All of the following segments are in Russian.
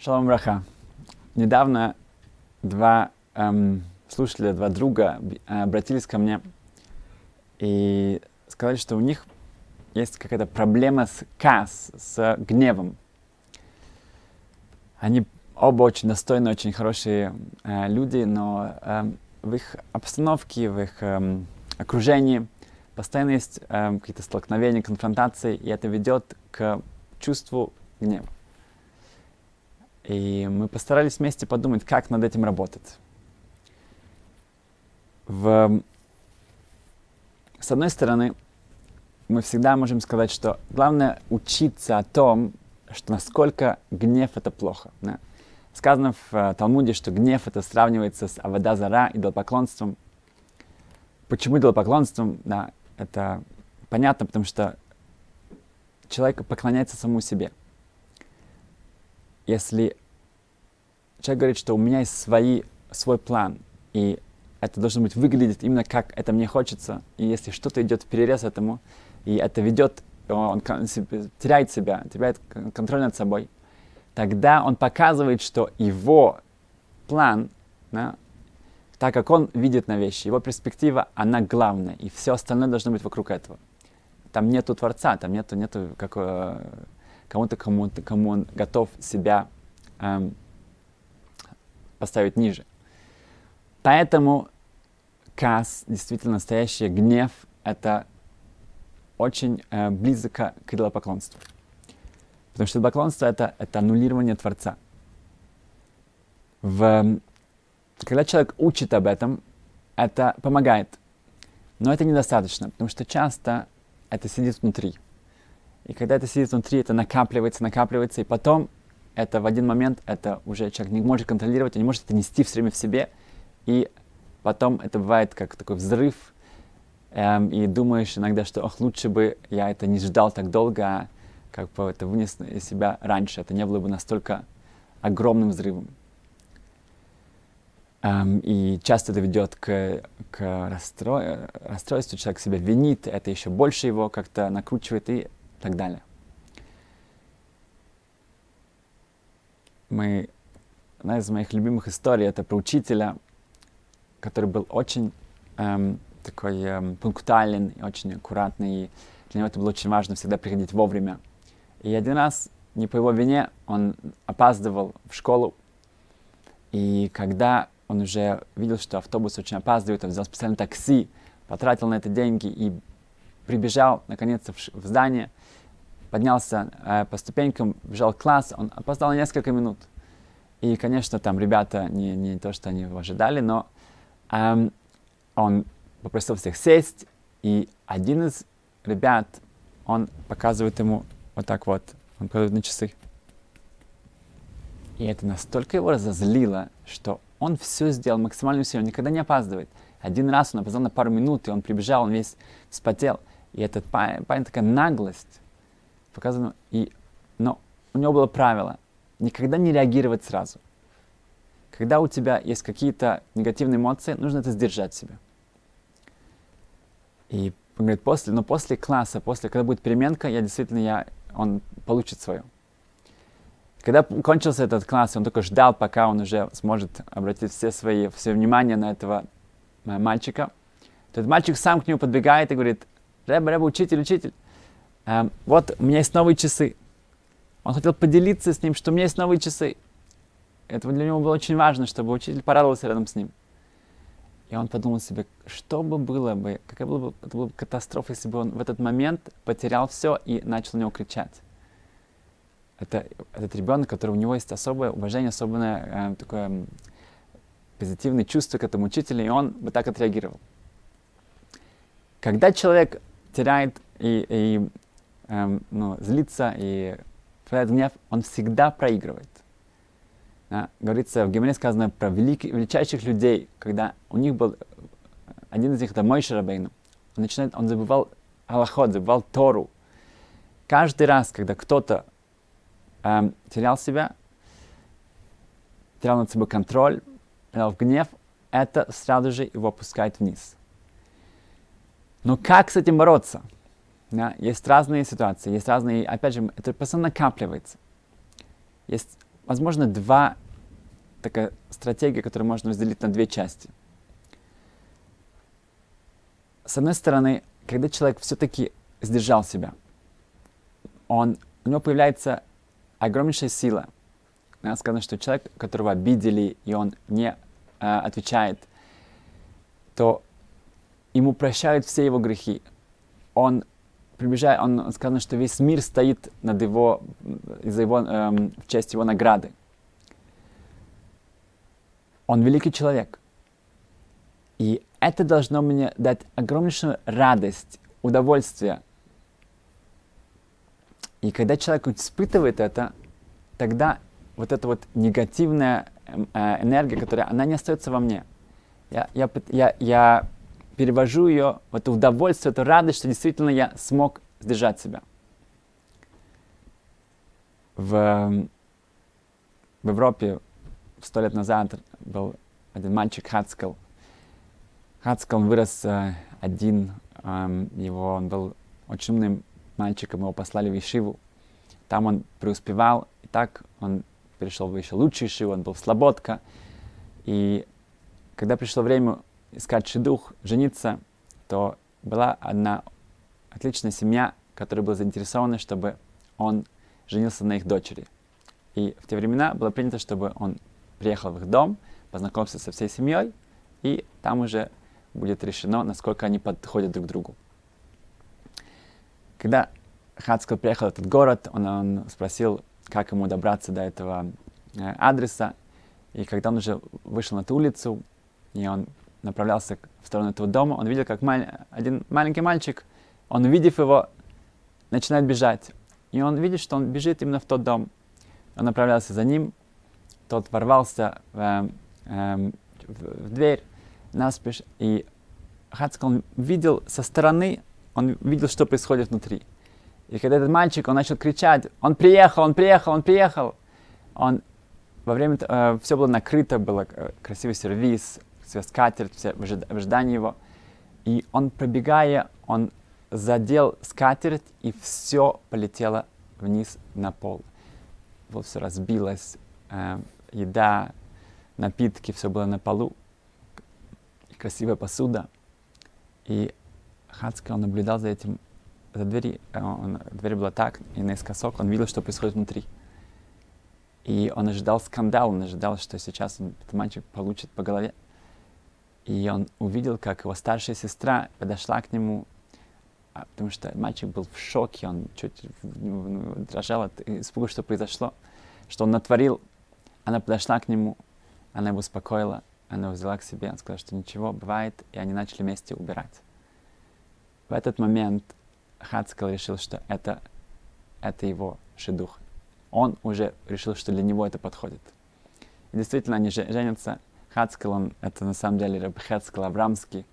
Шалом Браха. Недавно два эм, слушателя, два друга э, обратились ко мне и сказали, что у них есть какая-то проблема с кас, с гневом. Они оба очень достойные, очень хорошие э, люди, но э, в их обстановке, в их э, окружении постоянно есть э, какие-то столкновения, конфронтации, и это ведет к чувству гнева. И мы постарались вместе подумать, как над этим работать. В... С одной стороны, мы всегда можем сказать, что главное учиться о том, что насколько гнев это плохо. Да? Сказано в uh, Талмуде, что гнев это сравнивается с авадазара, идолопоклонством. Почему идолопоклонством? Да, это понятно, потому что человек поклоняется самому себе если человек говорит, что у меня есть свои, свой план, и это должно быть выглядеть именно как это мне хочется, и если что-то идет в перерез этому, и это ведет, он теряет себя, теряет контроль над собой, тогда он показывает, что его план, да, так как он видит на вещи, его перспектива, она главная, и все остальное должно быть вокруг этого. Там нету Творца, там нету, нету какого, кому-то, кому, кому он готов себя эм, поставить ниже. Поэтому кас, действительно настоящий гнев, это очень э, близко к идолопоклонству. Потому что идолопоклонство это, это аннулирование Творца. В, когда человек учит об этом, это помогает. Но это недостаточно, потому что часто это сидит внутри. И когда это сидит внутри, это накапливается, накапливается, и потом это в один момент, это уже человек не может контролировать, он не может это нести все время в себе, и потом это бывает как такой взрыв, эм, и думаешь иногда, что ох, лучше бы я это не ждал так долго, а как бы это вынес из себя раньше, это не было бы настолько огромным взрывом. Um, и часто это ведет к, к расстрой, расстройству, человек себя винит, это еще больше его как-то накручивает, и так далее. Мы, одна из моих любимых историй это про учителя, который был очень эм, такой эм, пунктуален и очень аккуратный. И для него это было очень важно всегда приходить вовремя. И один раз, не по его вине, он опаздывал в школу. И когда он уже видел, что автобус очень опаздывает, он взял специальное такси, потратил на это деньги и прибежал наконец-то в, здание, поднялся э, по ступенькам, бежал в класс, он опоздал на несколько минут. И, конечно, там ребята не, не то, что они его ожидали, но эм, он попросил всех сесть, и один из ребят, он показывает ему вот так вот, он показывает на часы. И это настолько его разозлило, что он все сделал максимально усилие, он никогда не опаздывает. Один раз он опоздал на пару минут, и он прибежал, он весь вспотел. И этот парень, такая наглость показано. И, но у него было правило никогда не реагировать сразу. Когда у тебя есть какие-то негативные эмоции, нужно это сдержать себя. И он говорит, после, но после класса, после, когда будет переменка, я действительно, я, он получит свое. Когда кончился этот класс, он только ждал, пока он уже сможет обратить все свои, все внимание на этого э, мальчика. Этот мальчик сам к нему подбегает и говорит, Рэба, Рэба, учитель, учитель, эм, вот у меня есть новые часы. Он хотел поделиться с ним, что у меня есть новые часы. Это для него было очень важно, чтобы учитель порадовался рядом с ним. И он подумал себе, что бы было бы, какая была бы, это была бы катастрофа, если бы он в этот момент потерял все и начал на него кричать. Это этот ребенок, который у него есть особое уважение, особое э, такое э, позитивное чувство к этому учителю, и он бы так отреагировал. Когда человек теряет и, и эм, ну, злится и проявляет гнев, он всегда проигрывает. Да? Говорится, в Геморе сказано про велик, величайших людей, когда у них был, один из них, это мой Шарабейну, он, начинает, он забывал Аллахот, забывал Тору. Каждый раз, когда кто-то эм, терял себя, терял над собой контроль, терял гнев, это сразу же его опускает вниз. Но как с этим бороться? Да? Есть разные ситуации, есть разные, опять же, это просто накапливается. Есть возможно, два такая стратегия, которую можно разделить на две части. С одной стороны, когда человек все-таки сдержал себя, он, у него появляется огромнейшая сила. Надо сказано, что человек, которого обидели, и он не э, отвечает, то ему прощают все его грехи. Он приближает, он сказано, что весь мир стоит над его, из-за его, эм, в честь его награды. Он великий человек. И это должно мне дать огромнейшую радость, удовольствие. И когда человек испытывает это, тогда вот эта вот негативная эм, э, энергия, которая, она не остается во мне. Я, я, я, я перевожу ее в это удовольствие, эту радость, что действительно я смог сдержать себя. В, эм, в Европе сто лет назад был один мальчик Хацкал. Хацкал вырос э, один, э, его, он был очень умным мальчиком, его послали в Ишиву. Там он преуспевал, и так он перешел в еще лучший Ишиву, он был в Слободка. И когда пришло время искать шедух, жениться, то была одна отличная семья, которая была заинтересована, чтобы он женился на их дочери. И в те времена было принято, чтобы он приехал в их дом, познакомился со всей семьей, и там уже будет решено, насколько они подходят друг к другу. Когда Хацкал приехал в этот город, он, он спросил, как ему добраться до этого э, адреса. И когда он уже вышел на эту улицу, и он направлялся в сторону этого дома, он видел, как маль... один маленький мальчик, он, увидев его, начинает бежать. И он видит, что он бежит именно в тот дом. Он направлялся за ним, тот ворвался в, э, в, в дверь наспешь, и Хацкал он видел со стороны, он видел, что происходит внутри. И когда этот мальчик, он начал кричать, он приехал, он приехал, он приехал, он во время, э, все было накрыто, было э, красивый сервис, вся скатерть, все в ожидании его. И он, пробегая, он задел скатерть, и все полетело вниз на пол. Вот все разбилось, э, еда, напитки, все было на полу, красивая посуда. И Хацка, он наблюдал за этим, за двери, э, он, дверь была так, и наискосок он видел, что происходит внутри. И он ожидал скандал, он ожидал, что сейчас этот мальчик получит по голове. И он увидел, как его старшая сестра подошла к нему, а, потому что мальчик был в шоке, он чуть ну, дрожал от испуга, что произошло, что он натворил. Она подошла к нему, она его успокоила, она его взяла к себе, она сказала, что ничего, бывает, и они начали вместе убирать. В этот момент Хацкал решил, что это, это его шедух. Он уже решил, что для него это подходит. И действительно, они женятся. Хацкал, он, это на самом деле Раб Хацкал Аврамский,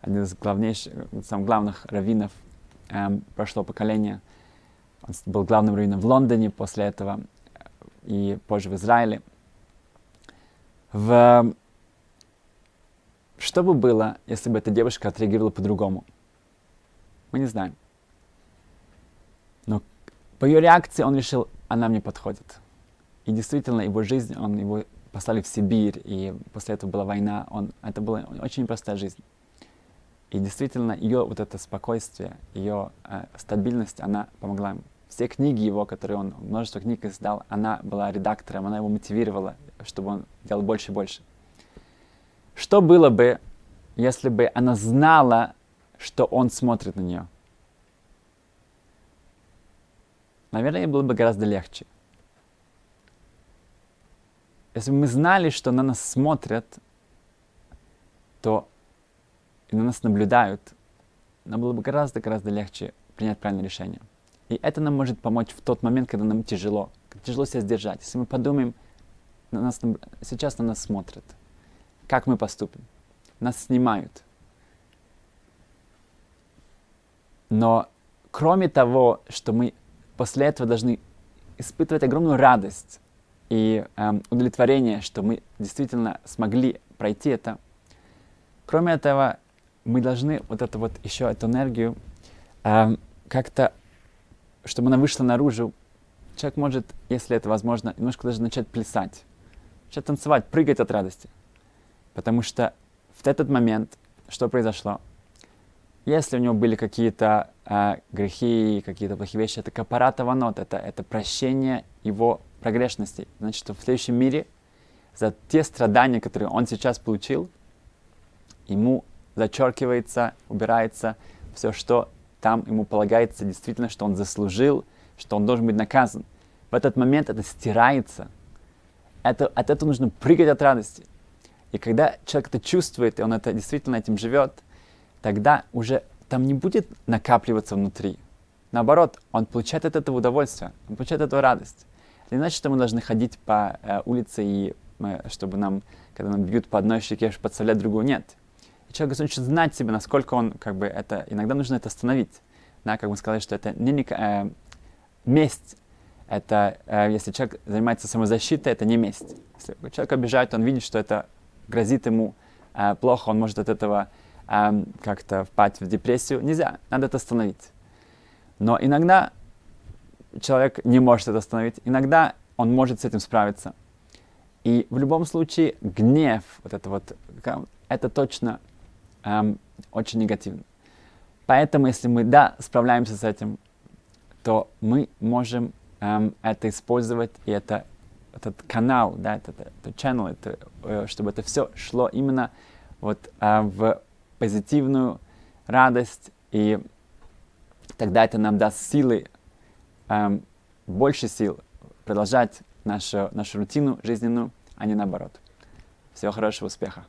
один из главнейших, самых главных раввинов эм, прошлого поколения. Он был главным раввином в Лондоне после этого и позже в Израиле. В... Что бы было, если бы эта девушка отреагировала по-другому? Мы не знаем. Но по ее реакции он решил, она мне подходит. И действительно, его жизнь, он его послали в Сибирь, и после этого была война. Он, это была очень непростая жизнь. И действительно, ее вот это спокойствие, ее э, стабильность, она помогла ему. Все книги его, которые он, множество книг издал, она была редактором, она его мотивировала, чтобы он делал больше и больше. Что было бы, если бы она знала, что он смотрит на нее. Наверное, ей было бы гораздо легче. Если бы мы знали, что на нас смотрят, то и на нас наблюдают, нам было бы гораздо-гораздо легче принять правильное решение. И это нам может помочь в тот момент, когда нам тяжело, тяжело себя сдержать. Если мы подумаем, на нас, сейчас на нас смотрят, как мы поступим, нас снимают – Но кроме того, что мы после этого должны испытывать огромную радость и эм, удовлетворение, что мы действительно смогли пройти это, кроме этого, мы должны вот эту вот еще эту энергию эм, как-то, чтобы она вышла наружу, человек может, если это возможно, немножко даже начать плясать, начать танцевать, прыгать от радости. Потому что в этот момент, что произошло? Если у него были какие-то э, грехи, какие-то плохие вещи, это капарата ванот, это, это прощение его прогрешностей. Значит, в следующем мире за те страдания, которые он сейчас получил, ему зачеркивается, убирается все, что там ему полагается действительно, что он заслужил, что он должен быть наказан. В этот момент это стирается. Это, от этого нужно прыгать от радости. И когда человек это чувствует, и он это действительно этим живет, тогда уже там не будет накапливаться внутри. Наоборот, он получает от этого удовольствие, он получает от этого радость. Это не значит, что мы должны ходить по э, улице, и мы, чтобы нам, когда нам бьют по одной щеке, подставлять другую. Нет. И человек должен знать себе, насколько он, как бы, это, иногда нужно это остановить. Да, как мы сказали, что это не, э, месть. Это, э, если человек занимается самозащитой, это не месть. Если человек обижает, он видит, что это грозит ему э, плохо, он может от этого э, как-то впасть в депрессию. Нельзя, надо это остановить. Но иногда человек не может это остановить, иногда он может с этим справиться. И в любом случае гнев, вот это вот, это точно эм, очень негативно. Поэтому, если мы, да, справляемся с этим, то мы можем эм, это использовать, и это этот канал, да, этот, этот channel, это, э, чтобы это все шло именно вот э, в позитивную радость, и тогда это нам даст силы, э, больше сил продолжать нашу, нашу рутину жизненную, а не наоборот. Всего хорошего, успеха!